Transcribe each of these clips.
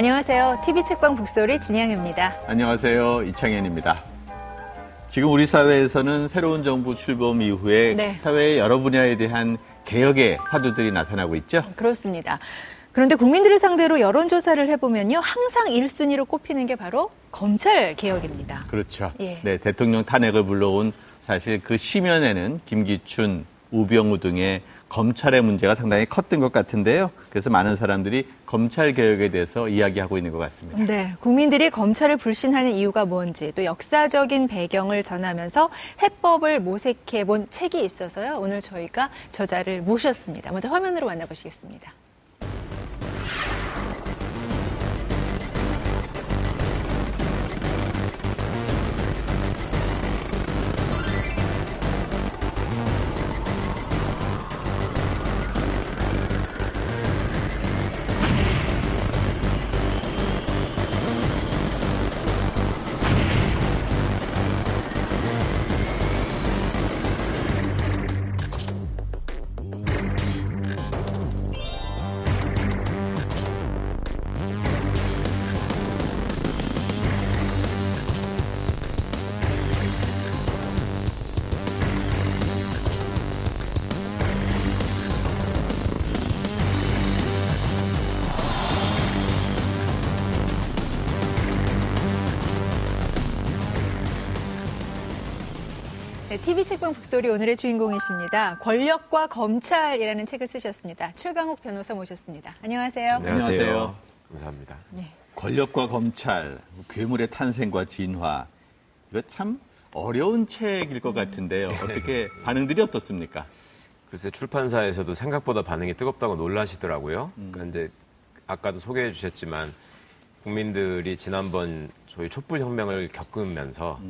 안녕하세요. TV 책방 북소리 진양입니다. 안녕하세요. 이창현입니다. 지금 우리 사회에서는 새로운 정부 출범 이후에 네. 사회의 여러 분야에 대한 개혁의 화두들이 나타나고 있죠. 그렇습니다. 그런데 국민들을 상대로 여론조사를 해보면요. 항상 1순위로 꼽히는 게 바로 검찰 개혁입니다. 그렇죠. 예. 네, 대통령 탄핵을 불러온 사실 그 시면에는 김기춘, 우병우 등의 검찰의 문제가 상당히 컸던 것 같은데요. 그래서 많은 사람들이 검찰 개혁에 대해서 이야기하고 있는 것 같습니다. 네, 국민들이 검찰을 불신하는 이유가 뭔지 또 역사적인 배경을 전하면서 해법을 모색해 본 책이 있어서요. 오늘 저희가 저자를 모셨습니다. 먼저 화면으로 만나보시겠습니다. TV 책방 북소리 오늘의 주인공이십니다. 권력과 검찰이라는 책을 쓰셨습니다. 최강욱 변호사 모셨습니다. 안녕하세요. 네. 안녕하세요. 감사합니다. 네. 권력과 검찰, 괴물의 탄생과 진화. 이거 참 어려운 책일 것 같은데요. 어떻게 반응들이 어떻습니까? 글쎄 출판사에서도 생각보다 반응이 뜨겁다고 놀라시더라고요. 그러니까 이제 아까도 소개해 주셨지만 국민들이 지난번 소위 촛불 혁명을 겪으면서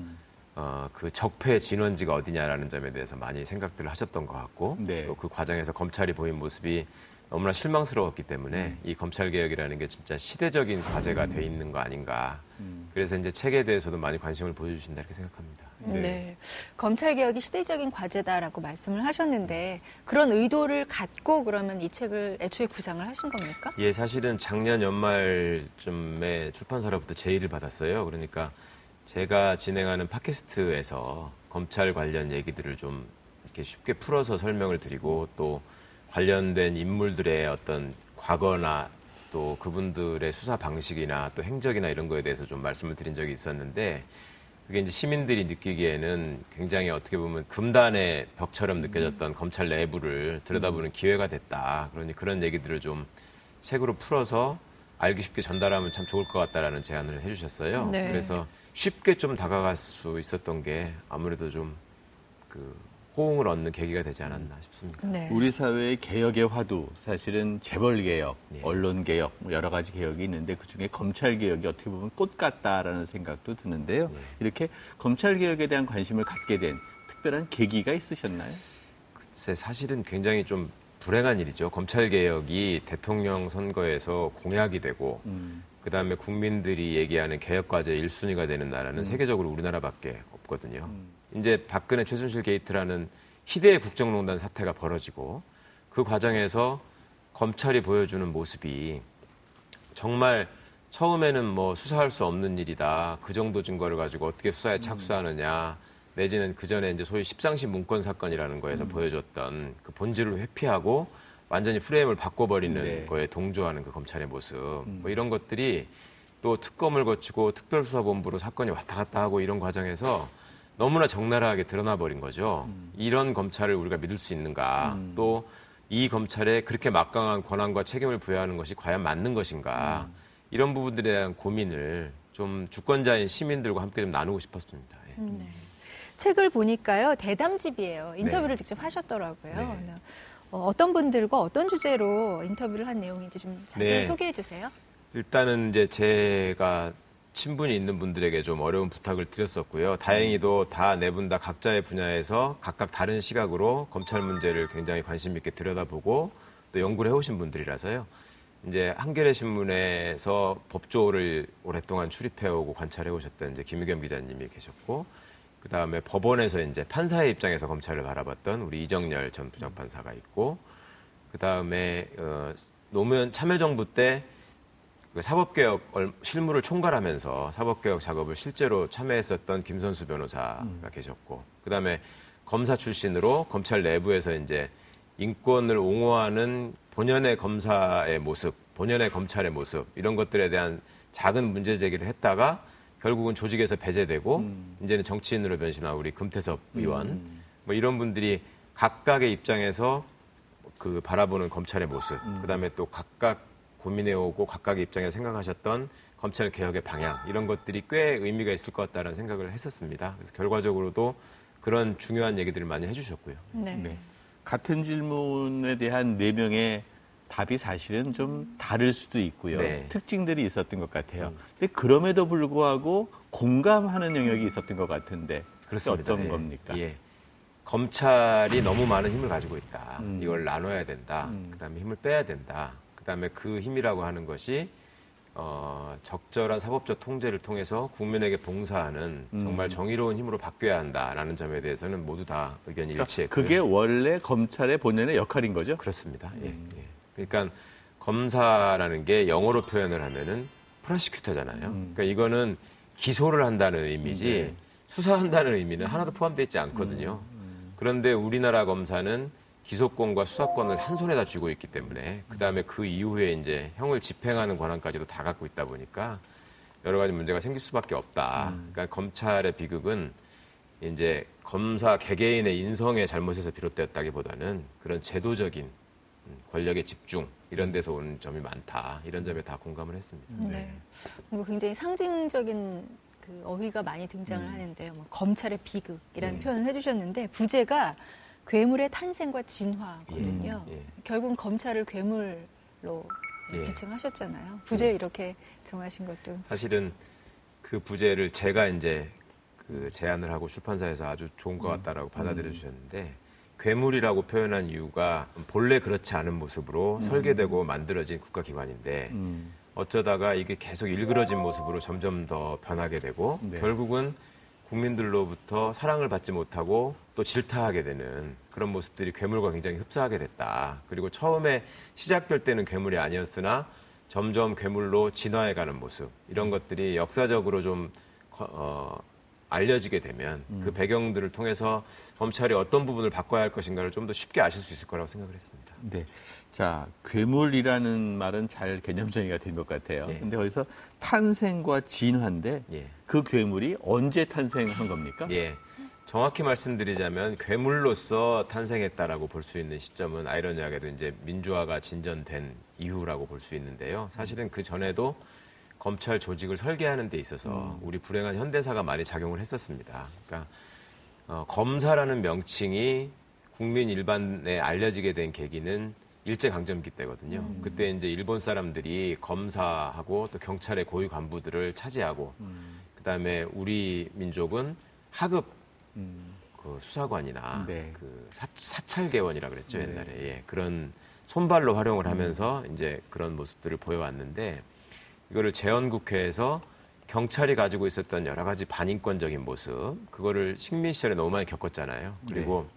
어, 그 적폐 진원지가 어디냐라는 점에 대해서 많이 생각들을 하셨던 것 같고 네. 또그 과정에서 검찰이 보인 모습이 너무나 실망스러웠기 때문에 이 검찰 개혁이라는 게 진짜 시대적인 과제가 돼 있는 거 아닌가. 그래서 이제 책에 대해서도 많이 관심을 보여주신다 이렇게 생각합니다. 네. 검찰 개혁이 시대적인 과제다라고 말씀을 하셨는데 그런 의도를 갖고 그러면 이 책을 애초에 구상을 하신 겁니까? 예, 사실은 작년 연말쯤에 출판사로부터 제의를 받았어요. 그러니까 제가 진행하는 팟캐스트에서 검찰 관련 얘기들을 좀 이렇게 쉽게 풀어서 설명을 드리고 또 관련된 인물들의 어떤 과거나 또 그분들의 수사 방식이나 또 행적이나 이런 거에 대해서 좀 말씀을 드린 적이 있었는데 그게 이제 시민들이 느끼기에는 굉장히 어떻게 보면 금단의 벽처럼 느껴졌던 검찰 내부를 들여다보는 기회가 됐다. 그러니 그런 얘기들을 좀 책으로 풀어서 알기 쉽게 전달하면 참 좋을 것 같다라는 제안을 해주셨어요. 네. 그래서 쉽게 좀 다가갈 수 있었던 게 아무래도 좀그 호응을 얻는 계기가 되지 않았나 싶습니다. 네. 우리 사회의 개혁의 화두, 사실은 재벌 개혁, 예. 언론 개혁, 뭐 여러 가지 개혁이 있는데 그 중에 검찰 개혁이 어떻게 보면 꽃 같다라는 생각도 드는데요. 이렇게 검찰 개혁에 대한 관심을 갖게 된 특별한 계기가 있으셨나요? 글쎄 사실은 굉장히 좀 불행한 일이죠. 검찰 개혁이 대통령 선거에서 공약이 되고 음. 그 다음에 국민들이 얘기하는 개혁 과제 1순위가 되는 나라는 세계적으로 우리나라밖에 없거든요. 이제 박근혜 최순실 게이트라는 희대의 국정농단 사태가 벌어지고 그 과정에서 검찰이 보여주는 모습이 정말 처음에는 뭐 수사할 수 없는 일이다. 그 정도 증거를 가지고 어떻게 수사에 착수하느냐. 내지는 그 전에 이제 소위 십상시 문건 사건이라는 거에서 보여줬던 그 본질을 회피하고 완전히 프레임을 바꿔버리는 네. 거에 동조하는 그 검찰의 모습. 뭐 이런 것들이 또 특검을 거치고 특별수사본부로 사건이 왔다 갔다 하고 이런 과정에서 너무나 적나라하게 드러나 버린 거죠. 이런 검찰을 우리가 믿을 수 있는가. 또이 검찰에 그렇게 막강한 권한과 책임을 부여하는 것이 과연 맞는 것인가. 이런 부분들에 대한 고민을 좀 주권자인 시민들과 함께 좀 나누고 싶었습니다. 예. 네. 책을 보니까요 대담집이에요. 인터뷰를 네. 직접 하셨더라고요. 네. 네. 어, 어떤 분들과 어떤 주제로 인터뷰를 한 내용인지 좀 자세히 네. 소개해 주세요. 일단은 이제 제가 친분이 있는 분들에게 좀 어려운 부탁을 드렸었고요. 다행히도 다 네 분 다 각자의 분야에서 각각 다른 시각으로 검찰 문제를 굉장히 관심 있게 들여다보고 또 연구를 해오신 분들이라서요. 이제 한겨레 신문에서 법조를 오랫동안 출입해오고 관찰해오셨던 이제 김의겸 기자님이 계셨고, 그 다음에 법원에서 이제 판사의 입장에서 검찰을 바라봤던 우리 이정열 전 부장판사가 있고, 그 다음에 어, 노무현 참여정부 때 그 사법개혁 얼- 실무를 총괄하면서 사법개혁 작업을 실제로 참여했었던 김선수 변호사가 계셨고 그 다음에 검사 출신으로 검찰 내부에서 이제 인권을 옹호하는 본연의 검사의 모습, 본연의 검찰의 모습 이런 것들에 대한 작은 문제 제기를 했다가 결국은 조직에서 배제되고 이제는 정치인으로 변신한 우리 금태섭 의원 뭐 이런 분들이 각각의 입장에서 그 바라보는 검찰의 모습, 그다음에 또 각각 고민해오고 각각의 입장에서 생각하셨던 검찰 개혁의 방향 이런 것들이 꽤 의미가 있을 것 같다는 생각을 했었습니다. 그래서 결과적으로도 그런 중요한 얘기들을 많이 해주셨고요. 네. 네. 같은 질문에 대한 네 명의 답이 사실은 좀 다를 수도 있고요. 네. 특징들이 있었던 것 같아요. 음. 근데 그럼에도 불구하고 공감하는 영역이 있었던 것 같은데 그렇습니다. 어떤 예. 겁니까? 예. 검찰이 너무 많은 힘을 가지고 있다. 음. 이걸 나눠야 된다. 음. 그다음에 힘을 빼야 된다. 그다음에 그 힘이라고 하는 것이 어, 적절한 사법적 통제를 통해서 국민에게 봉사하는 음. 정말 정의로운 힘으로 바뀌어야 한다라는 점에 대해서는 모두 다 의견이 그러니까 일치했고요. 그게 원래 검찰의 본연의 역할인 거죠? 그렇습니다. 예, 음. 예. 그러니까 검사라는 게 영어로 표현을 하면은 프로시큐터잖아요. 음. 그러니까 이거는 기소를 한다는 의미지 네. 수사한다는 의미는 하나도 포함되어 있지 않거든요. 음. 그런데 우리나라 검사는 기소권과 수사권을 한 손에다 쥐고 있기 때문에 그 다음에 그 이후에 이제 형을 집행하는 권한까지도 다 갖고 있다 보니까 여러 가지 문제가 생길 수밖에 없다. 음. 그러니까 검찰의 비극은 이제 검사 개개인의 인성의 잘못에서 비롯되었다기보다는 그런 제도적인 음, 권력의 집중 이런 데서 오는 점이 많다. 이런 점에 다 공감을 했습니다. 네. 그리고 굉장히 상징적인 그 어휘가 많이 등장을 음. 하는데요. 뭐 검찰의 비극이라는 음. 표현을 해주셨는데 부제가 괴물의 탄생과 진화거든요. 예, 예. 결국은 검찰을 괴물로 예. 지칭하셨잖아요. 부제 이렇게 정하신 것도 사실은 그 부제를 제가 이제 그 제안을 하고 출판사에서 아주 좋은 것 같다라고 받아들여 주셨는데 괴물이라고 표현한 이유가 본래 그렇지 않은 모습으로 설계되고 만들어진 국가기관인데 음. 어쩌다가 이게 계속 일그러진 모습으로 점점 더 변하게 되고 네. 결국은 국민들로부터 사랑을 받지 못하고 또 질타하게 되는 그런 모습들이 괴물과 굉장히 흡사하게 됐다. 그리고 처음에 시작될 때는 괴물이 아니었으나 점점 괴물로 진화해가는 모습 이런 것들이 역사적으로 좀 거- 어, 알려지게 되면 그 배경들을 통해서 검찰이 어떤 부분을 바꿔야 할 것인가를 좀 더 쉽게 아실 수 있을 거라고 생각을 했습니다. 네. 자, 괴물이라는 말은 잘 개념 정의가 된 것 같아요. 예. 근데 거기서 탄생과 진화인데 예. 그 괴물이 언제 탄생한 겁니까? 예. 정확히 말씀드리자면 괴물로서 탄생했다라고 볼 수 있는 시점은 아이러니하게도 이제 민주화가 진전된 이후라고 볼 수 있는데요. 사실은 그 전에도 검찰 조직을 설계하는 데 있어서 우리 불행한 현대사가 많이 작용을 했었습니다. 그러니까 어, 검사라는 명칭이 국민 일반에 알려지게 된 계기는 일제 강점기 때거든요. 그때 이제 일본 사람들이 검사하고 또 경찰의 고위 간부들을 차지하고 그다음에 우리 민족은 하급 음. 그 수사관이나 네. 그 사, 사찰개원이라 그랬죠 네. 옛날에 예, 그런 손발로 활용을 하면서 이제 그런 모습들을 보여왔는데 이거를 재헌국회에서 경찰이 가지고 있었던 여러 가지 반인권적인 모습 그거를 식민 시절에 너무 많이 겪었잖아요. 그리고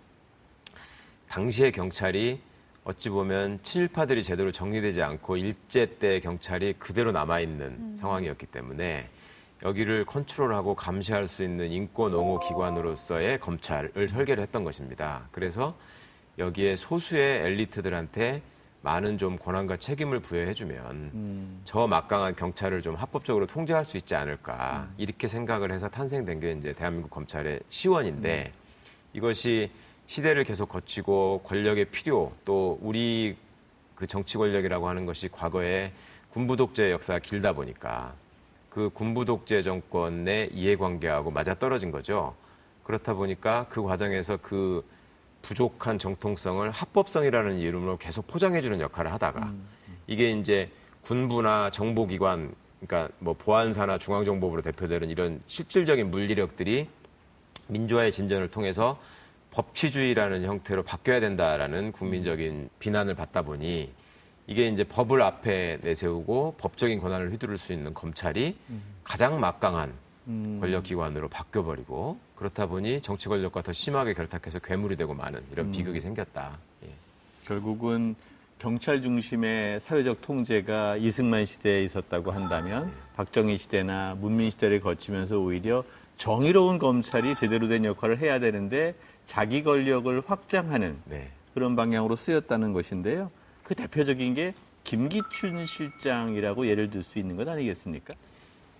당시의 경찰이 어찌 보면 친일파들이 제대로 정리되지 않고 일제 때 경찰이 그대로 남아 있는 상황이었기 때문에 여기를 컨트롤하고 감시할 수 있는 인권 옹호 기관으로서의 검찰을 설계를 했던 것입니다. 그래서 여기에 소수의 엘리트들한테 많은 좀 권한과 책임을 부여해주면 음. 저 막강한 경찰을 좀 합법적으로 통제할 수 있지 않을까 이렇게 생각을 해서 탄생된 게 이제 대한민국 검찰의 시원인데 이것이 시대를 계속 거치고 권력의 필요 또 우리 그 정치 권력이라고 하는 것이 과거에 군부 독재 역사가 길다 보니까 그 군부 독재 정권의 이해관계하고 맞아 떨어진 거죠. 그렇다 보니까 그 과정에서 그 부족한 정통성을 합법성이라는 이름으로 계속 포장해주는 역할을 하다가 이게 이제 군부나 정보기관, 그러니까 뭐 보안사나 중앙정보부로 대표되는 이런 실질적인 물리력들이 민주화의 진전을 통해서 법치주의라는 형태로 바뀌어야 된다라는 국민적인 비난을 받다 보니 이게 이제 법을 앞에 내세우고 법적인 권한을 휘두를 수 있는 검찰이 가장 막강한 음. 권력기관으로 바뀌어버리고 그렇다 보니 정치 권력과 더 심하게 결탁해서 괴물이 되고 마는 이런 비극이 생겼다. 예. 결국은 경찰 중심의 사회적 통제가 이승만 시대에 있었다고 한다면 박정희 시대나 문민 시대를 거치면서 오히려 정의로운 검찰이 제대로 된 역할을 해야 되는데 자기 권력을 확장하는 네. 그런 방향으로 쓰였다는 것인데요. 그 대표적인 게 김기춘 실장이라고 예를 들 수 있는 것 아니겠습니까?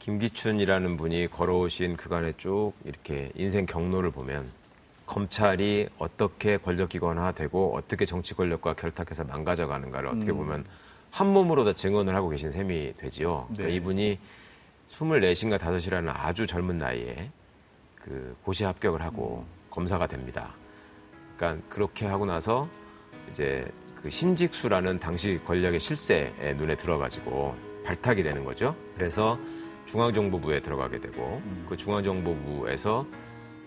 김기춘이라는 분이 걸어오신 그간의 쭉 이렇게 인생 경로를 보면 검찰이 어떻게 권력기관화 되고 어떻게 정치 권력과 결탁해서 망가져 가는가를 어떻게 음. 보면 한 몸으로 다 증언을 하고 계신 셈이 되지요. 그러니까 네. 이분이 24인가 5이라는 아주 젊은 나이에 그 고시 합격을 하고 검사가 됩니다. 그러니까 그렇게 하고 나서 이제 그 신직수라는 당시 권력의 실세에 눈에 들어가지고 발탁이 되는 거죠. 그래서 중앙정보부에 들어가게 되고 그 중앙정보부에서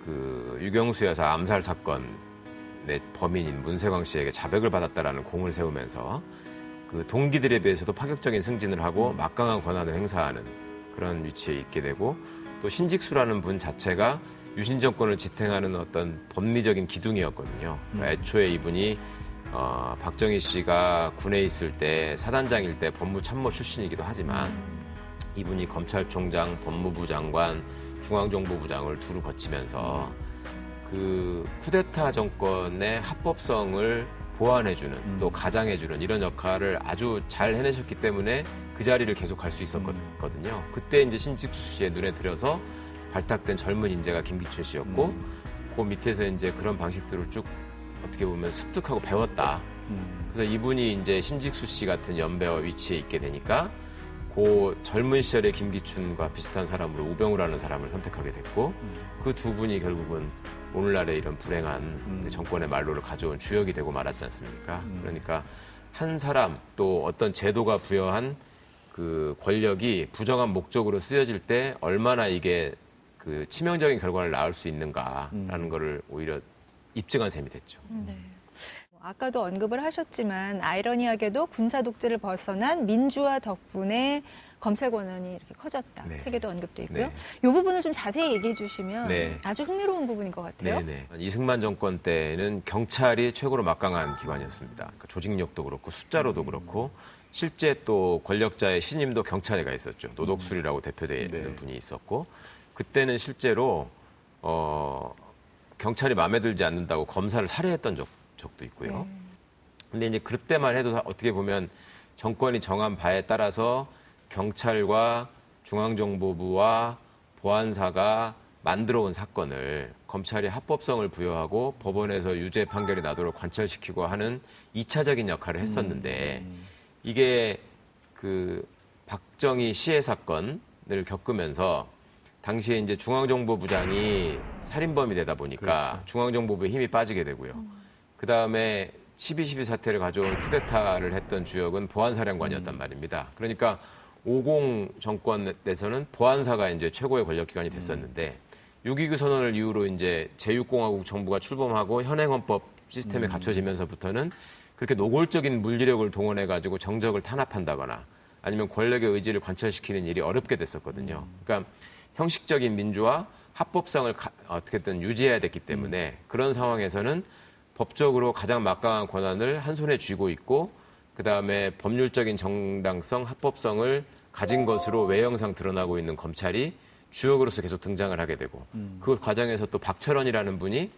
그 유경수 여사 암살 사건의 범인인 문세광 씨에게 자백을 받았다라는 공을 세우면서 그 동기들에 비해서도 파격적인 승진을 하고 막강한 권한을 행사하는 그런 위치에 있게 되고 또 신직수라는 분 자체가 유신 정권을 지탱하는 어떤 법리적인 기둥이었거든요. 그러니까 애초에 이분이 어, 박정희 씨가 군에 있을 때 사단장일 때 법무참모 출신이기도 하지만 이분이 검찰총장, 법무부 장관, 중앙정보부 장을 두루 거치면서 그 쿠데타 정권의 합법성을 보완해주는 또 가장해주는 이런 역할을 아주 잘 해내셨기 때문에 그 자리를 계속 갈수 있었거든요. 그때 이제 신직수 씨의 눈에 들어서 발탁된 젊은 인재가 김기춘 씨였고 그 밑에서 이제 그런 방식들을 쭉 어떻게 보면 습득하고 배웠다. 그래서 이분이 이제 신직수 씨 같은 연배와 위치에 있게 되니까 그 젊은 시절의 김기춘과 비슷한 사람으로 우병우라는 사람을 선택하게 됐고 그두 분이 결국은 오늘날의 이런 불행한 그 정권의 말로를 가져온 주역이 되고 말았지 않습니까? 그러니까 한 사람 또 어떤 제도가 부여한 그 권력이 부정한 목적으로 쓰여질 때 얼마나 이게 그 치명적인 결과를 낳을 수 있는가라는 거를 오히려 입증한 셈이 됐죠. 네. 아까도 언급을 하셨지만 아이러니하게도 군사 독재를 벗어난 민주화 덕분에 검찰 권한이 이렇게 커졌다. 네. 책에도 언급돼 있고요. 네. 이 부분을 좀 자세히 얘기해 주시면 네. 아주 흥미로운 부분인 것 같아요. 네네. 이승만 정권 때는 경찰이 최고로 막강한 기관이었습니다. 그러니까 조직력도 그렇고 숫자로도 그렇고 실제 또 권력자의 신임도 경찰에 가 있었죠. 노독술이라고 대표되는 네. 분이 있었고 그때는 실제로 어 경찰이 마음에 들지 않는다고 검사를 살해했던 적, 적도 있고요. 근데 이제 그때만 해도 어떻게 보면 정권이 정한 바에 따라서 경찰과 중앙정보부와 보안사가 만들어 온 사건을 검찰이 합법성을 부여하고 법원에서 유죄 판결이 나도록 관철시키고 하는 이차적인 역할을 했었는데 이게 그 박정희 시해 사건을 겪으면서 당시에 이제 중앙정보부장이 살인범이 되다 보니까 중앙정보부의 힘이 빠지게 되고요. 그 다음에 12.12 사태를 가져온 쿠데타를 했던 주역은 보안사령관이었단 말입니다. 그러니까 50 정권 에서는 보안사가 이제 최고의 권력기관이 됐었는데 6.29 선언을 이후로 이제 제6공화국 정부가 출범하고 현행헌법 시스템에 갖춰지면서부터는 그렇게 노골적인 물리력을 동원해가지고 정적을 탄압한다거나 아니면 권력의 의지를 관철시키는 일이 어렵게 됐었거든요. 그러니까 형식적인 민주화, 합법성을 가- 어떻게든 유지해야 됐기 때문에 그런 상황에서는 법적으로 가장 막강한 권한을 한 손에 쥐고 있고 그 다음에 법률적인 정당성, 합법성을 가진 것으로 외형상 드러나고 있는 검찰이 주역으로서 계속 등장을 하게 되고 그 과정에서 또 박철원이라는 분이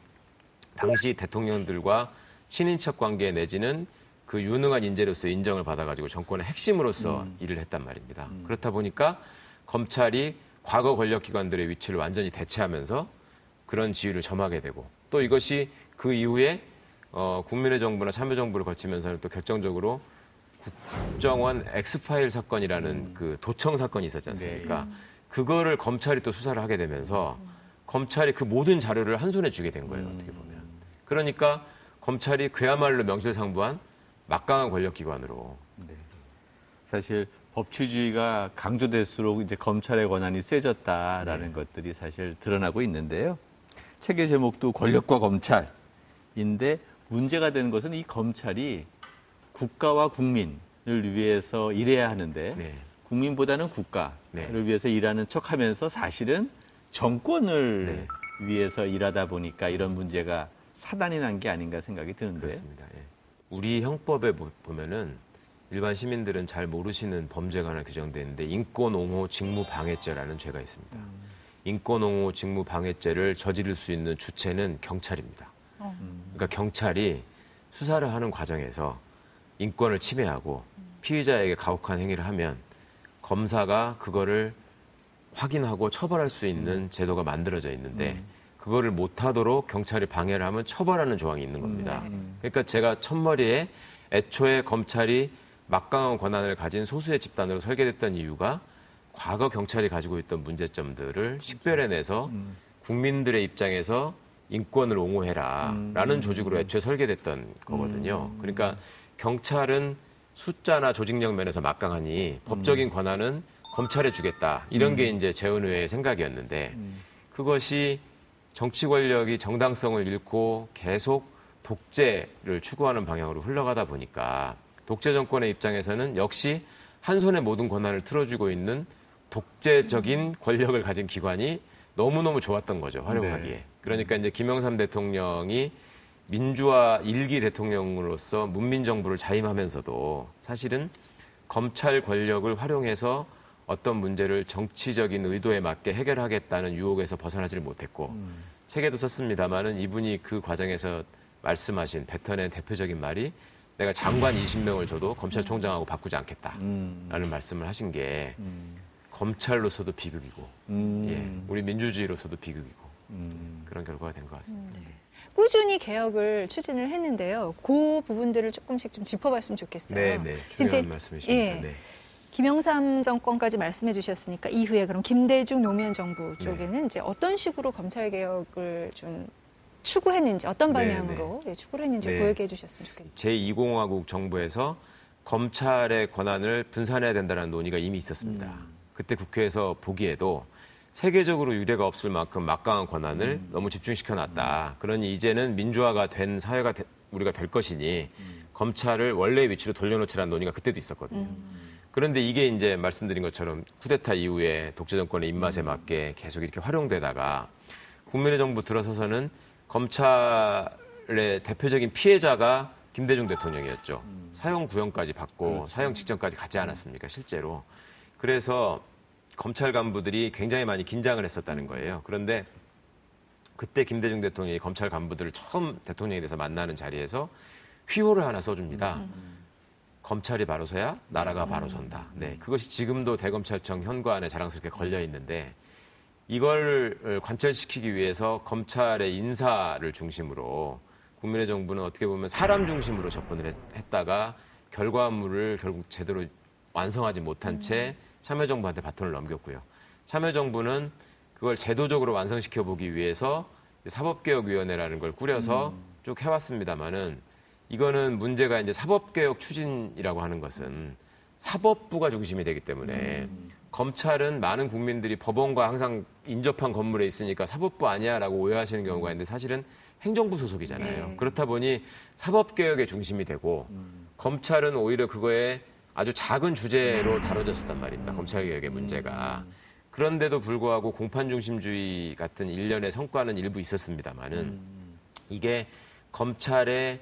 당시 대통령들과 친인척 관계 내지는 그 유능한 인재로서 인정을 받아가지고 정권의 핵심으로서 일을 했단 말입니다. 그렇다 보니까 검찰이 과거 권력기관들의 위치를 완전히 대체하면서 그런 지위를 점하게 되고 또 이것이 그 이후에 어, 국민의 정부나 참여정부를 거치면서는 또 결정적으로 국정원 엑스파일 사건이라는 그 도청 사건이 있었지 않습니까? 그거를 검찰이 또 수사를 하게 되면서 검찰이 그 모든 자료를 한 손에 쥐게 된 거예요, 어떻게 보면. 그러니까 검찰이 그야말로 명실상부한 막강한 권력기관으로 사실 법치주의가 강조될수록 이제 검찰의 권한이 세졌다라는 네. 것들이 사실 드러나고 있는데요. 책의 제목도 권력과 검찰 인데 문제가 되는 것은 이 검찰이 국가와 국민을 위해서 일해야 하는데 네. 국민보다는 국가를 네. 위해서 일하는 척 하면서 사실은 정권을 네. 위해서 일하다 보니까 이런 문제가 사단이 난 게 아닌가 생각이 드는데 그렇습니다. 예. 우리 형법에 보- 보면은 일반 시민들은 잘 모르시는 범죄가 하나 규정되어 있는데 인권옹호 직무방해죄라는 죄가 있습니다. 인권옹호 직무방해죄를 저지를 수 있는 주체는 경찰입니다. 그러니까 경찰이 수사를 하는 과정에서 인권을 침해하고 피의자에게 가혹한 행위를 하면 검사가 그거를 확인하고 처벌할 수 있는 제도가 만들어져 있는데 그거를 못하도록 경찰이 방해를 하면 처벌하는 조항이 있는 겁니다. 그러니까 제가 첫머리에 애초에 검찰이 막강한 권한을 가진 소수의 집단으로 설계됐던 이유가 과거 경찰이 가지고 있던 문제점들을 식별해내서 국민들의 입장에서 인권을 옹호해라라는 조직으로 애초에 설계됐던 거거든요. 그러니까 경찰은 숫자나 조직력 면에서 막강하니 법적인 권한은 검찰에 주겠다. 이런 게 이제 재원의의 생각이었는데 그것이 정치 권력이 정당성을 잃고 계속 독재를 추구하는 방향으로 흘러가다 보니까 독재 정권의 입장에서는 역시 한 손에 모든 권한을 틀어주고 있는 독재적인 권력을 가진 기관이 너무너무 좋았던 거죠, 활용하기에. 네. 그러니까 이제 김영삼 대통령이 민주화 일기 대통령으로서 문민정부를 자임하면서도 사실은 검찰 권력을 활용해서 어떤 문제를 정치적인 의도에 맞게 해결하겠다는 유혹에서 벗어나지를 못했고 책에도 썼습니다마는 이분이 그 과정에서 말씀하신 뱉어낸 대표적인 말이 내가 장관 20명을 줘도 검찰총장하고 바꾸지 않겠다라는 말씀을 하신 게 검찰로서도 비극이고 예, 우리 민주주의로서도 비극이고 그런 결과가 된 것 같습니다. 꾸준히 개혁을 추진을 했는데요. 그 부분들을 조금씩 좀 짚어봤으면 좋겠어요. 네, 네. 중요한 말씀이십니다. 예. 네. 김영삼 정권까지 말씀해 주셨으니까 이후에 그럼 김대중 노무현 정부 네. 쪽에는 이제 어떤 식으로 검찰 개혁을 좀 추구했는지 어떤 네, 방향으로 예, 추구를 했는지 네. 그 얘기해 주셨으면 좋겠네요. 제2공화국 정부에서 검찰의 권한을 분산해야 된다는 논의가 이미 있었습니다. 음. 그때 국회에서 보기에도 세계적으로 유례가 없을 만큼 막강한 권한을 음. 너무 집중시켜 놨다. 그러니 이제는 민주화가 된 사회가 되- 우리가 될 것이니 음. 검찰을 원래의 위치로 돌려놓자라는 논의가 그때도 있었거든요. 음. 그런데 이게 이제 말씀드린 것처럼 쿠데타 이후에 독재 정권의 음. 입맛에 맞게 계속 이렇게 활용되다가 국민의 정부 들어서서는 검찰의 대표적인 피해자가 김대중 대통령이었죠. 사형 구형까지 받고 사형 직전까지 가지 않았습니까, 실제로. 그래서 검찰 간부들이 굉장히 많이 긴장을 했었다는 거예요. 그런데 그때 김대중 대통령이 검찰 간부들을 처음 대통령에 대해서 만나는 자리에서 휘호를 하나 써줍니다. 검찰이 바로 서야 나라가 바로 선다. 네, 그것이 지금도 대검찰청 현관에 자랑스럽게 걸려 있는데 이걸 관철시키기 위해서 검찰의 인사를 중심으로 국민의 정부는 어떻게 보면 사람 중심으로 접근을 했, 했다가 결과물을 결국 제대로 완성하지 못한 채 참여정부한테 바톤을 넘겼고요. 참여정부는 그걸 제도적으로 완성시켜 보기 위해서 사법개혁위원회라는 걸 꾸려서 쭉 해왔습니다만은 이거는 문제가 이제 사법개혁 추진이라고 하는 것은 사법부가 중심이 되기 때문에 검찰은 많은 국민들이 법원과 항상 인접한 건물에 있으니까 사법부 아니야라고 오해하시는 경우가 있는데 사실은 행정부 소속이잖아요. 네. 그렇다 보니 사법개혁의 중심이 되고 검찰은 오히려 그거에 아주 작은 주제로 다뤄졌었단 말입니다. 검찰개혁의 문제가. 그런데도 불구하고 공판 중심주의 같은 일련의 성과는 일부 있었습니다만은 이게 검찰의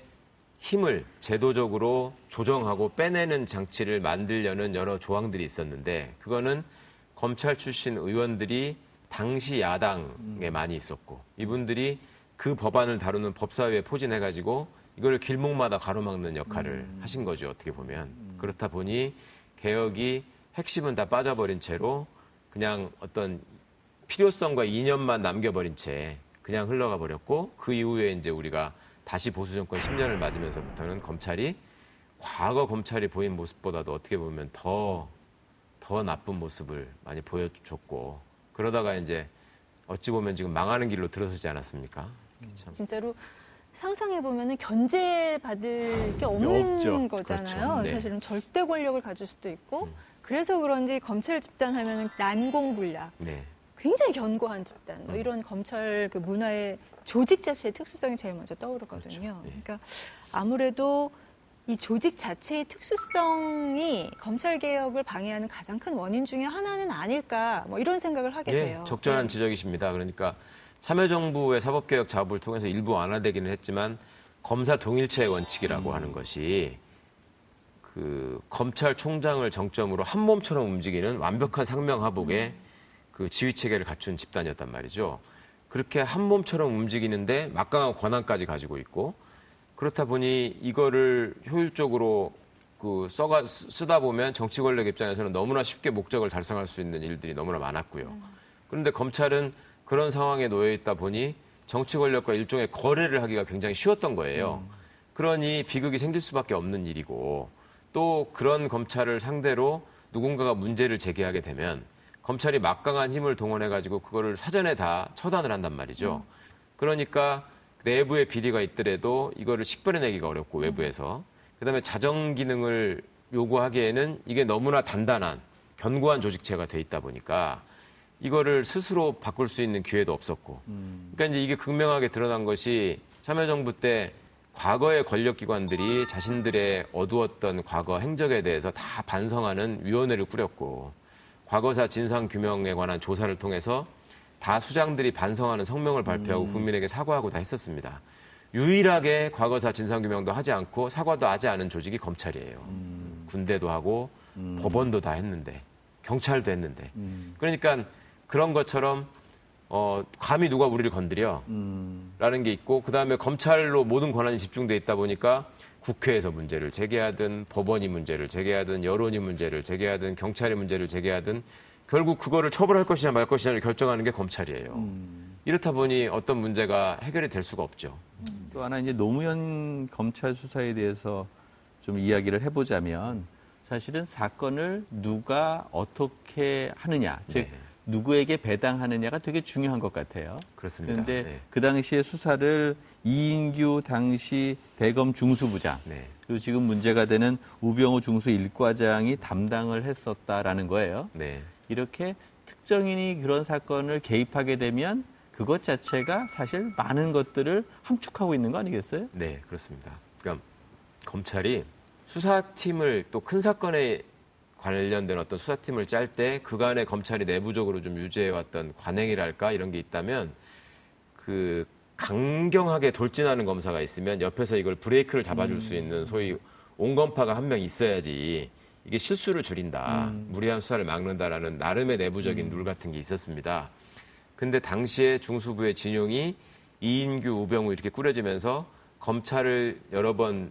힘을 제도적으로 조정하고 빼내는 장치를 만들려는 여러 조항들이 있었는데 그거는 검찰 출신 의원들이 당시 야당에 많이 있었고 이분들이 그 법안을 다루는 법사위에 포진해가지고 이걸 길목마다 가로막는 역할을 하신 거죠 어떻게 보면 그렇다 보니 개혁이 핵심은 다 빠져버린 채로 그냥 어떤 필요성과 이념만 남겨버린 채 그냥 흘러가 버렸고 그 이후에 이제 우리가 다시 보수 정권 10년을 맞으면서부터는 검찰이 과거 검찰이 보인 모습보다도 어떻게 보면 더, 더 나쁜 모습을 많이 보여줬고 그러다가 이제 어찌 보면 지금 망하는 길로 들어서지 않았습니까? 참. 진짜로 상상해 보면은 견제 받을 게 없는 없죠. 거잖아요. 그렇죠. 네. 사실은 절대 권력을 가질 수도 있고 그래서 그런지 검찰 집단 하면은 난공불락 네. 굉장히 견고한 집단 음. 뭐 이런 검찰 그 문화의 조직 자체의 특수성이 제일 먼저 떠오르거든요. 그렇죠. 예. 그러니까 아무래도 이 조직 자체의 특수성이 검찰 개혁을 방해하는 가장 큰 원인 중에 하나는 아닐까 뭐 이런 생각을 하게 예, 돼요. 적절한 네. 지적이십니다. 그러니까 참여정부의 사법개혁 작업을 통해서 일부 완화되기는 했지만 검사 동일체의 원칙이라고 하는 것이 그 검찰총장을 정점으로 한 몸처럼 움직이는 완벽한 상명하복의 그 지휘 체계를 갖춘 집단이었단 말이죠. 그렇게 한 몸처럼 움직이는데 막강한 권한까지 가지고 있고 그렇다 보니 이거를 효율적으로 그 써가 쓰- 쓰다 보면 정치 권력 입장에서는 너무나 쉽게 목적을 달성할 수 있는 일들이 너무나 많았고요. 그런데 검찰은 그런 상황에 놓여 있다 보니 정치 권력과 일종의 거래를 하기가 굉장히 쉬웠던 거예요. 그러니 비극이 생길 수밖에 없는 일이고 또 그런 검찰을 상대로 누군가가 문제를 제기하게 되면 검찰이 막강한 힘을 동원해 가지고 그거를 사전에 다 처단을 한단 말이죠. 그러니까 내부에 비리가 있더라도 이거를 식별해내기가 어렵고 외부에서 그다음에 자정 기능을 요구하기에는 이게 너무나 단단한 견고한 조직체가 돼 있다 보니까 이거를 스스로 바꿀 수 있는 기회도 없었고. 그러니까 이제 이게 극명하게 드러난 것이 참여정부 때 과거의 권력기관들이 자신들의 어두웠던 과거 행적에 대해서 다 반성하는 위원회를 꾸렸고 과거사 진상 규명에 관한 조사를 통해서 다 수장들이 반성하는 성명을 발표하고 국민에게 사과하고 다 했었습니다. 유일하게 과거사 진상 규명도 하지 않고 사과도 하지 않은 조직이 검찰이에요. 군대도 하고 법원도 다 했는데 경찰도 했는데. 그러니까 그런 것처럼 어, 감히 누가 우리를 건드려 라는 게 있고 그 다음에 검찰로 모든 권한이 집중돼 있다 보니까 국회에서 문제를 제기하든 법원이 문제를 제기하든 여론이 문제를 제기하든 경찰이 문제를 제기하든 결국 그거를 처벌할 것이냐 말 것이냐를 결정하는 게 검찰이에요. 이렇다 보니 어떤 문제가 해결이 될 수가 없죠. 또 하나 이제 노무현 검찰 수사에 대해서 좀 이야기를 해보자면 사실은 사건을 누가 어떻게 하느냐, 즉 네. 누구에게 배당하느냐가 되게 중요한 것 같아요. 그렇습니다. 그런데 네. 그 당시에 수사를 이인규 당시 대검 중수부장 네. 그리고 지금 문제가 되는 우병우 중수 일과장이 담당을 했었다라는 거예요. 네. 이렇게 특정인이 그런 사건을 개입하게 되면 그것 자체가 사실 많은 것들을 함축하고 있는 거 아니겠어요? 네, 그렇습니다. 그러니까 검찰이 수사팀을 또 큰 사건에 관련된 어떤 수사팀을 짤 때 그간에 검찰이 내부적으로 좀 유지해왔던 관행이랄까? 이런 게 있다면 그 강경하게 돌진하는 검사가 있으면 옆에서 이걸 브레이크를 잡아줄 수 있는 소위 온검파가 한 명 있어야지 이게 실수를 줄인다, 무리한 수사를 막는다라는 나름의 내부적인 룰 같은 게 있었습니다. 근데 당시에 중수부의 진용이 이인규, 우병우 이렇게 꾸려지면서 검찰을 여러 번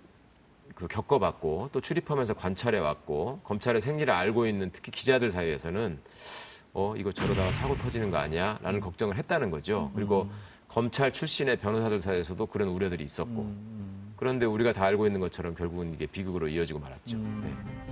그 겪어봤고 또 출입하면서 관찰해왔고 검찰의 생리를 알고 있는 특히 기자들 사이에서는 어 이거 저러다가 사고 터지는 거 아니야 라는 걱정을 했다는 거죠. 그리고 검찰 출신의 변호사들 사이에서도 그런 우려들이 있었고 그런데 우리가 다 알고 있는 것처럼 결국은 이게 비극으로 이어지고 말았죠. 네.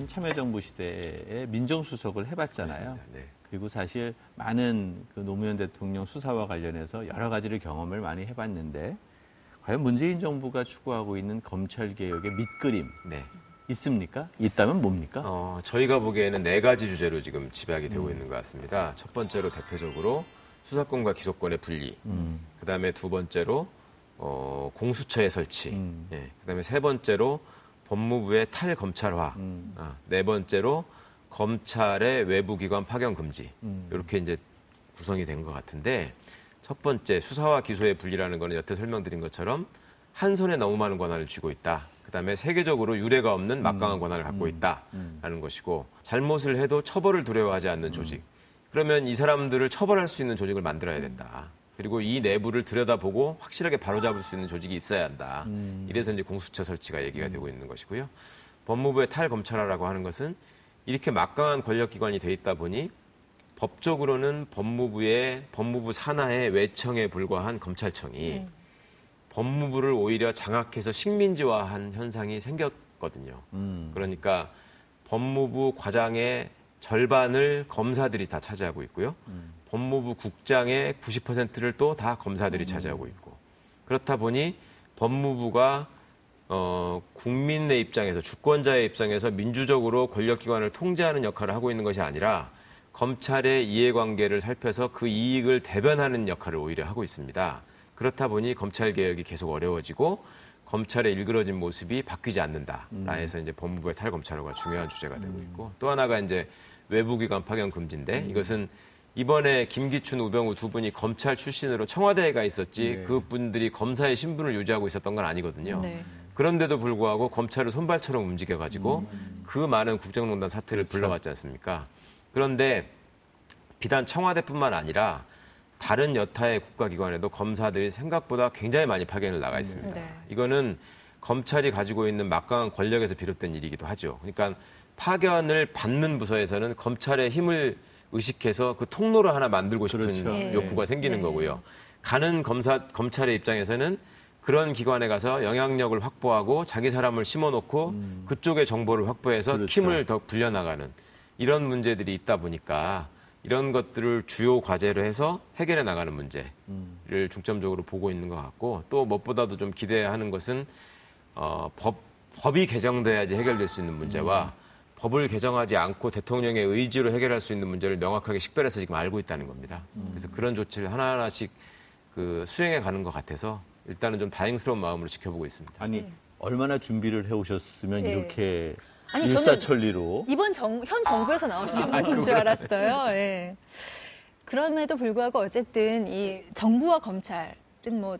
사실은 참여정부 시대에 민정수석을 해봤잖아요. 네. 그리고 사실 많은 그 노무현 대통령 수사와 관련해서 여러 가지를 경험을 많이 해봤는데 과연 문재인 정부가 추구하고 있는 검찰 개혁의 밑그림 네. 있습니까? 있다면 뭡니까? 어, 저희가 보기에는 네 가지 주제로 지금 집약이 되고 있는 것 같습니다. 첫 번째로 대표적으로 수사권과 기소권의 분리. 그 다음에 두 번째로 어, 공수처의 설치. 음. 예, 그 다음에 세 번째로 법무부의 탈검찰화. 음. 아, 네 번째로 검찰의 외부기관 파견 금지. 음. 이렇게 이제 구성이 된 것 같은데 첫 번째 수사와 기소의 분리라는 거는 여태 설명드린 것처럼 한 손에 너무 많은 권한을 쥐고 있다. 그다음에 세계적으로 유례가 없는 막강한 권한을 갖고 있다라는 것이고 잘못을 해도 처벌을 두려워하지 않는 조직. 그러면 이 사람들을 처벌할 수 있는 조직을 만들어야 된다. 그리고 이 내부를 들여다보고 확실하게 바로잡을 수 있는 조직이 있어야 한다. 이래서 이제 공수처 설치가 얘기가 되고 있는 것이고요. 법무부의 탈검찰화라고 하는 것은 이렇게 막강한 권력기관이 돼 있다 보니 법적으로는 법무부의 법무부 산하의 외청에 불과한 검찰청이 법무부를 오히려 장악해서 식민지화한 현상이 생겼거든요. 음. 그러니까 법무부 과장의 절반을 검사들이 다 차지하고 있고요. 법무부 국장의 90%를 또 다 검사들이 차지하고 있고. 그렇다 보니 법무부가 어, 국민의 입장에서 주권자의 입장에서 민주적으로 권력기관을 통제하는 역할을 하고 있는 것이 아니라 검찰의 이해관계를 살펴서 그 이익을 대변하는 역할을 오히려 하고 있습니다. 그렇다 보니 검찰 개혁이 계속 어려워지고 검찰의 일그러진 모습이 바뀌지 않는다. 라 해서 이제 법무부의 탈검찰화가 중요한 주제가 되고 있고 또 하나가 이제 외부기관 파견 금지인데 이것은 이번에 김기춘, 우병우 두 분이 검찰 출신으로 청와대에 가 있었지 그 분들이 검사의 신분을 유지하고 있었던 건 아니거든요. 네. 그런데도 불구하고 검찰을 손발처럼 움직여가지고 그 많은 국정농단 사태를 불러왔지 않습니까? 그런데 비단 청와대뿐만 아니라 다른 여타의 국가기관에도 검사들이 생각보다 굉장히 많이 파견을 나가 있습니다. 네. 이거는 검찰이 가지고 있는 막강한 권력에서 비롯된 일이기도 하죠. 그러니까 파견을 받는 부서에서는 검찰의 힘을 의식해서 그 통로를 하나 만들고 싶은 그렇죠. 예. 욕구가 생기는 네. 거고요. 가는 검사 검찰의 입장에서는 그런 기관에 가서 영향력을 확보하고 자기 사람을 심어놓고 그쪽의 정보를 확보해서 그렇죠. 힘을 더 불려나가는 이런 문제들이 있다 보니까 이런 것들을 주요 과제로 해서 해결해 나가는 문제를 중점적으로 보고 있는 것 같고 또 무엇보다도 좀 기대하는 것은 어, 법, 법이 개정돼야지 해결될 수 있는 문제와 법을 개정하지 않고 대통령의 의지로 해결할 수 있는 문제를 명확하게 식별해서 지금 알고 있다는 겁니다. 그래서 그런 조치를 하나하나씩 그 수행해 가는 것 같아서 일단은 좀 다행스러운 마음으로 지켜보고 있습니다. 아니 얼마나 준비를 해오셨으면 네. 이렇게 아니, 일사천리로 이번 정, 현 정부에서 나오신 분인 줄 알았어요. 예. 그럼에도 불구하고 어쨌든 이 정부와 검찰은 뭐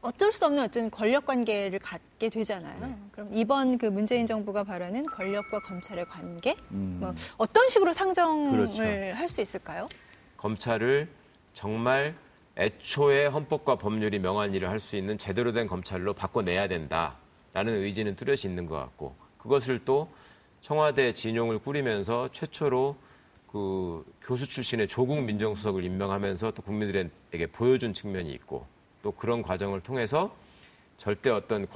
어쩔 수 없는 어쨌든 권력 관계를 갖게 되잖아요. 네. 그럼 이번 그 문재인 정부가 바라는 권력과 검찰의 관계, 음. 뭐 어떤 식으로 상정을 그렇죠. 할수 있을까요? 검찰을 정말 애초에 헌법과 법률이 명한 일을 할 수 있는 제대로 된 검찰로 바꿔내야 된다라는 의지는 뚜렷이 있는 것 같고 그것을 또 청와대 진용을 꾸리면서 최초로 그 교수 출신의 조국 민정수석을 임명하면서 또 국민들에게 보여준 측면이 있고 또 그런 과정을 통해서 절대 어떤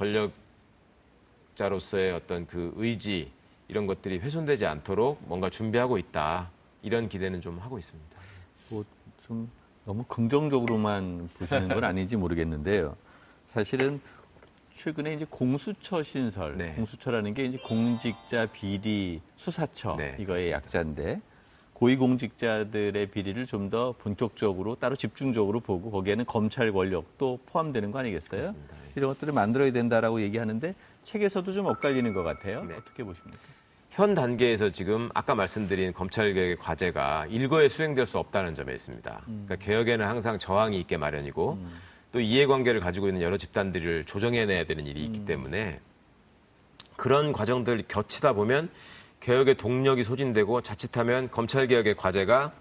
권력자로서의 어떤 그 의지 이런 것들이 훼손되지 않도록 뭔가 준비하고 있다 이런 기대는 좀 하고 있습니다. 뭐 좀 너무 긍정적으로만 보시는 건 아닌지 모르겠는데요. 사실은 최근에 이제 공수처 신설, 네. 공수처라는 게 이제 공직자 비리 수사처 네, 이거의 약자인데 고위공직자들의 비리를 좀 더 본격적으로 따로 집중적으로 보고 거기에는 검찰 권력도 포함되는 거 아니겠어요? 그렇습니다. 네. 이런 것들을 만들어야 된다라고 얘기하는데 책에서도 좀 엇갈리는 것 같아요. 네. 어떻게 보십니까? 현 단계에서 지금 아까 말씀드린 검찰개혁의 과제가 일거에 수행될 수 없다는 점에 있습니다. 그러니까 개혁에는 항상 저항이 있게 마련이고 또 이해관계를 가지고 있는 여러 집단들을 조정해내야 되는 일이 있기 때문에 그런 과정들 겹치다 보면 개혁의 동력이 소진되고 자칫하면 검찰개혁의 과제가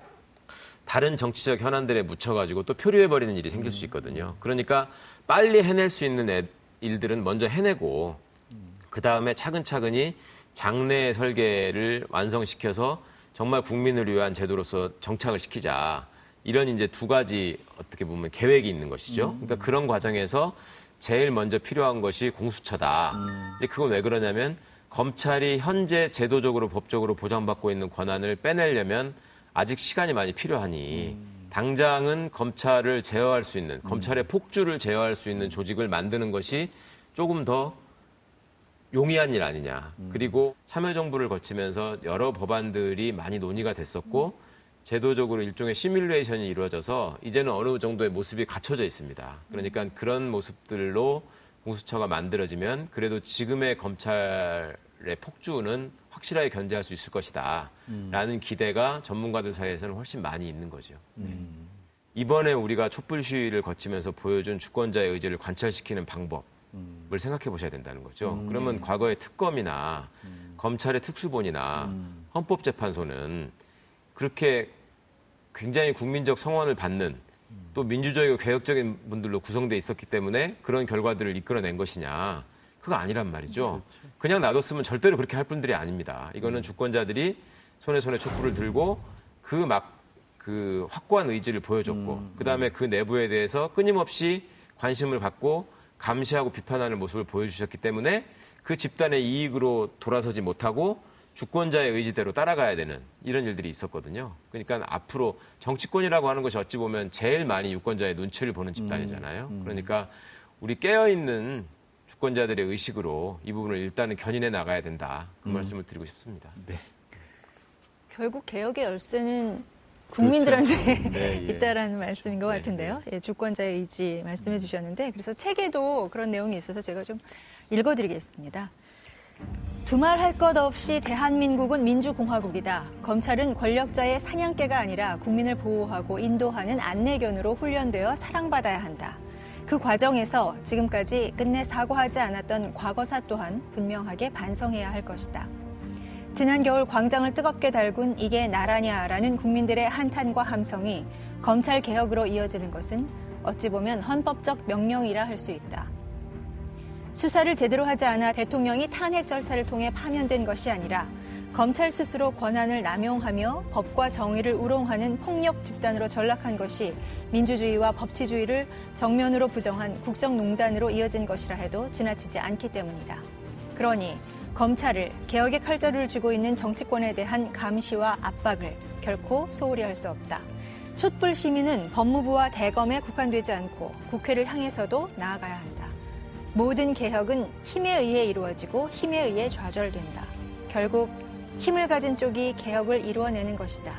다른 정치적 현안들에 묻혀가지고 또 표류해버리는 일이 생길 수 있거든요. 그러니까 빨리 해낼 수 있는 애- 일들은 먼저 해내고 그 다음에 차근차근히 장래 설계를 완성시켜서 정말 국민을 위한 제도로서 정착을 시키자. 이런 이제 두 가지 어떻게 보면 계획이 있는 것이죠. 그러니까 그런 과정에서 제일 먼저 필요한 것이 공수처다. 근데 그건 왜 그러냐면 검찰이 현재 제도적으로 법적으로 보장받고 있는 권한을 빼내려면 아직 시간이 많이 필요하니 당장은 검찰을 제어할 수 있는 검찰의 폭주를 제어할 수 있는 조직을 만드는 것이 조금 더 용이한 일 아니냐. 그리고 참여정부를 거치면서 여러 법안들이 많이 논의가 됐었고 제도적으로 일종의 시뮬레이션이 이루어져서 이제는 어느 정도의 모습이 갖춰져 있습니다. 그러니까 그런 모습들로 공수처가 만들어지면 그래도 지금의 검찰의 폭주는 확실하게 견제할 수 있을 것이다. 라는 기대가 전문가들 사이에서는 훨씬 많이 있는 거죠. 네. 이번에 우리가 촛불 시위를 거치면서 보여준 주권자의 의지를 관철시키는 방법. 을 생각해 보셔야 된다는 거죠. 그러면 과거의 특검이나 검찰의 특수본이나 헌법재판소는 그렇게 굉장히 국민적 성원을 받는 또 민주적이고 개혁적인 분들로 구성돼 있었기 때문에 그런 결과들을 이끌어낸 것이냐. 그거 아니란 말이죠. 그냥 놔뒀으면 절대로 그렇게 할 분들이 아닙니다. 이거는 주권자들이 손에 손에 촛불을 들고 그 막그 확고한 의지를 보여줬고 그다음에 그 내부에 대해서 끊임없이 관심을 갖고 감시하고 비판하는 모습을 보여주셨기 때문에 그 집단의 이익으로 돌아서지 못하고 주권자의 의지대로 따라가야 되는 이런 일들이 있었거든요. 그러니까 앞으로 정치권이라고 하는 것이 어찌 보면 제일 많이 유권자의 눈치를 보는 집단이잖아요. 그러니까 우리 깨어있는 주권자들의 의식으로 이 부분을 일단은 견인해 나가야 된다. 그 말씀을 드리고 싶습니다. 결국 개혁의 열쇠는 국민들한테 네, 예. 있다라는 말씀인 것 네, 같은데요. 예, 주권자의 의지 말씀해 주셨는데 그래서 책에도 그런 내용이 있어서 제가 좀 읽어드리겠습니다. 두말 할 것 없이 대한민국은 민주공화국이다. 검찰은 권력자의 사냥개가 아니라 국민을 보호하고 인도하는 안내견으로 훈련되어 사랑받아야 한다. 그 과정에서 지금까지 끝내 사과하지 않았던 과거사 또한 분명하게 반성해야 할 것이다. 지난 겨울 광장을 뜨겁게 달군 이게 나라냐라는 국민들의 한탄과 함성이 검찰 개혁으로 이어지는 것은 어찌 보면 헌법적 명령이라 할 수 있다. 수사를 제대로 하지 않아 대통령이 탄핵 절차를 통해 파면된 것이 아니라 검찰 스스로 권한을 남용하며 법과 정의를 우롱하는 폭력 집단으로 전락한 것이 민주주의와 법치주의를 정면으로 부정한 국정농단으로 이어진 것이라 해도 지나치지 않기 때문이다. 그러니 검찰을 개혁의 칼자루를 쥐고 있는 정치권에 대한 감시와 압박을 결코 소홀히 할 수 없다. 촛불 시민은 법무부와 대검에 국한되지 않고 국회를 향해서도 나아가야 한다. 모든 개혁은 힘에 의해 이루어지고 힘에 의해 좌절된다. 결국 힘을 가진 쪽이 개혁을 이루어내는 것이다.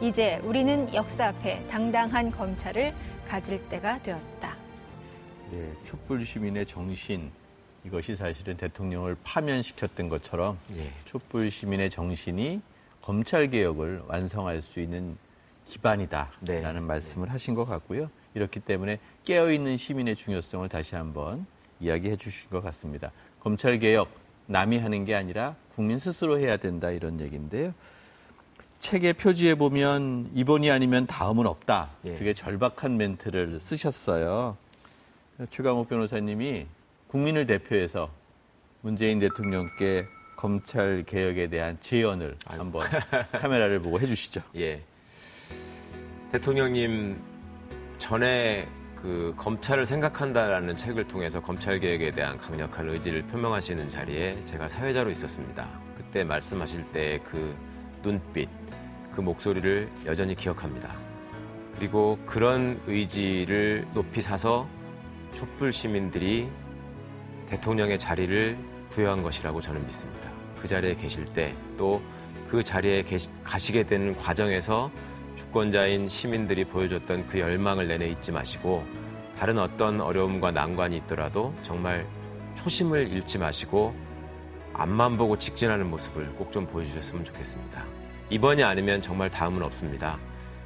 이제 우리는 역사 앞에 당당한 검찰을 가질 때가 되었다. 예, 촛불 시민의 정신 이것이 사실은 대통령을 파면시켰던 것처럼 예. 촛불 시민의 정신이 검찰 개혁을 완성할 수 있는 기반이다라는 네. 말씀을 하신 것 같고요. 이렇기 때문에 깨어 있는 시민의 중요성을 다시 한번 이야기해 주신 것 같습니다. 검찰 개혁 남이 하는 게 아니라 국민 스스로 해야 된다 이런 얘기인데요. 책의 표지에 보면 이번이 아니면 다음은 없다. 예. 되게 절박한 멘트를 쓰셨어요. 추강욱 변호사님이 국민을 대표해서 문재인 대통령께 검찰 개혁에 대한 제언을 한번 카메라를 보고 해주시죠. 예. 대통령님 전에 그 검찰을 생각한다라는 책을 통해서 검찰 개혁에 대한 강력한 의지를 표명하시는 자리에 제가 사회자로 있었습니다. 그때 말씀하실 때 그 눈빛, 그 목소리를 여전히 기억합니다. 그리고 그런 의지를 높이 사서 촛불 시민들이 대통령의 자리를 부여한 것이라고 저는 믿습니다. 그 자리에 계실 때 또 그 자리에 계시- 가시게 되는 과정에서 주권자인 시민들이 보여줬던 그 열망을 내내 잊지 마시고 다른 어떤 어려움과 난관이 있더라도 정말 초심을 잃지 마시고 앞만 보고 직진하는 모습을 꼭 좀 보여주셨으면 좋겠습니다. 이번이 아니면 정말 다음은 없습니다.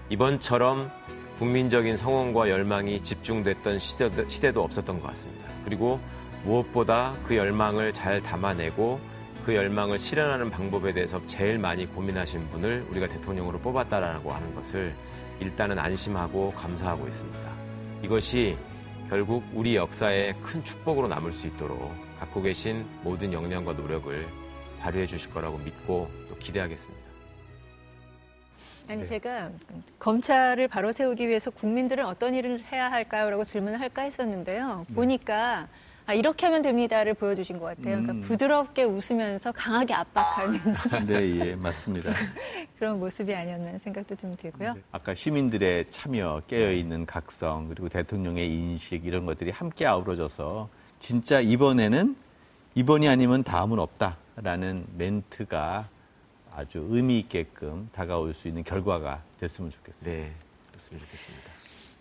이번처럼 국민적인 성원과 열망이 집중됐던 시대도, 시대도 없었던 것 같습니다. 그리고 무엇보다 그 열망을 잘 담아내고 그 열망을 실현하는 방법에 대해서 제일 많이 고민하신 분을 우리가 대통령으로 뽑았다라고 하는 것을 일단은 안심하고 감사하고 있습니다. 이것이 결국 우리 역사의 큰 축복으로 남을 수 있도록 갖고 계신 모든 역량과 노력을 발휘해 주실 거라고 믿고 또 기대하겠습니다. 아니 제가 검찰을 바로 세우기 위해서 국민들은 어떤 일을 해야 할까요? 라고 질문을 할까 했었는데요. 보니까 아, 이렇게 하면 됩니다를 보여주신 것 같아요. 음. 그러니까 부드럽게 웃으면서 강하게 압박하는 네, 예, 맞습니다. 그런 모습이 아니었나 생각도 좀 들고요. 아까 시민들의 참여, 깨어있는 각성, 그리고 대통령의 인식 이런 것들이 함께 아우러져서 진짜 이번에는 이번이 아니면 다음은 없다라는 멘트가 아주 의미 있게끔 다가올 수 있는 결과가 됐으면 좋겠습니다. 네, 그랬으면 좋겠습니다.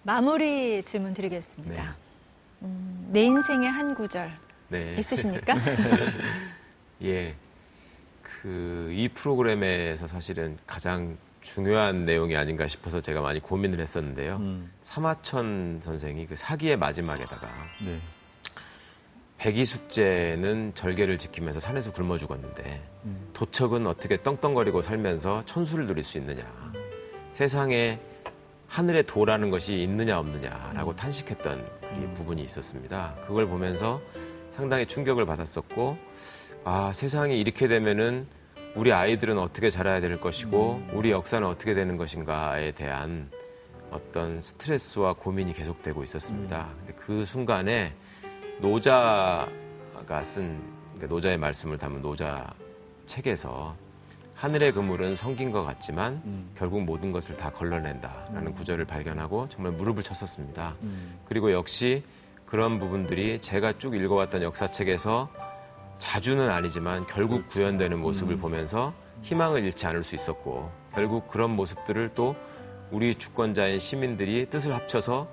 마무리 질문 드리겠습니다. 네. 음, 내 인생의 한 구절 네. 있으십니까? 예. 그, 이 프로그램에서 사실은 가장 중요한 내용이 아닌가 싶어서 제가 많이 고민을 했었는데요. 음. 사마천 선생이 그 사기의 마지막에다가 네. 백이 숙제는 절개를 지키면서 산에서 굶어 죽었는데 음. 도척은 어떻게 떵떵거리고 살면서 천수를 누릴 수 있느냐. 세상에 하늘에 도라는 것이 있느냐 없느냐라고 탄식했던 그 부분이 있었습니다. 그걸 보면서 상당히 충격을 받았었고 아 세상이 이렇게 되면은 우리 아이들은 어떻게 자라야 될 것이고 우리 역사는 어떻게 되는 것인가에 대한 어떤 스트레스와 고민이 계속되고 있었습니다. 근데 그 순간에 노자가 쓴 그러니까 노자의 말씀을 담은 노자 책에서 하늘의 그물은 성긴 것 같지만 결국 모든 것을 다 걸러낸다라는 구절을 발견하고 정말 무릎을 쳤었습니다. 그리고 역시 그런 부분들이 제가 쭉 읽어왔던 역사책에서 자주는 아니지만 결국 구현되는 모습을 보면서 희망을 잃지 않을 수 있었고 결국 그런 모습들을 또 우리 주권자인 시민들이 뜻을 합쳐서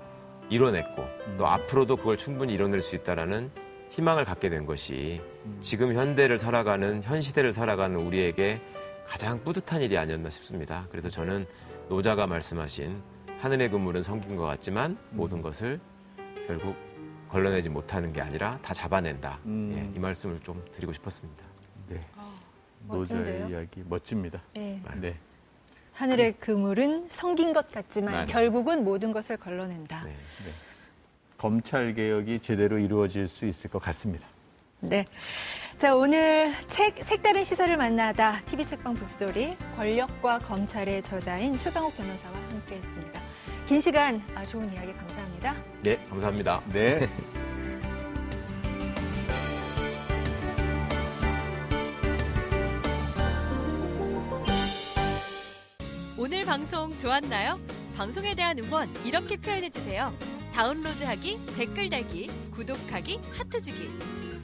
이뤄냈고 또 앞으로도 그걸 충분히 이뤄낼 수 있다라는 희망을 갖게 된 것이 지금 현대를 살아가는 현 시대를 살아가는 우리에게 가장 뿌듯한 일이 아니었나 싶습니다. 그래서 저는 노자가 말씀하신 하늘의 그물은 성긴 것 같지만 모든 것을 결국 걸러내지 못하는 게 아니라 다 잡아낸다. 음. 예, 이 말씀을 좀 드리고 싶었습니다. 네. 멋진데요? 노자의 이야기 멋집니다. 네. 네. 하늘의 그물은 성긴 것 같지만 맞아요. 결국은 모든 것을 걸러낸다. 네. 검찰 개혁이 제대로 이루어질 수 있을 것 같습니다. 네. 자, 오늘 책 색다른 시사를 만나다 TV 책방 북소리 권력과 검찰의 저자인 최강욱 변호사와 함께 했습니다. 긴 시간 아, 좋은 이야기 감사합니다. 네, 감사합니다. 네. 오늘 방송 좋았나요? 방송에 대한 응원 이렇게 표현해 주세요. 다운로드하기, 댓글 달기, 구독하기, 하트 주기.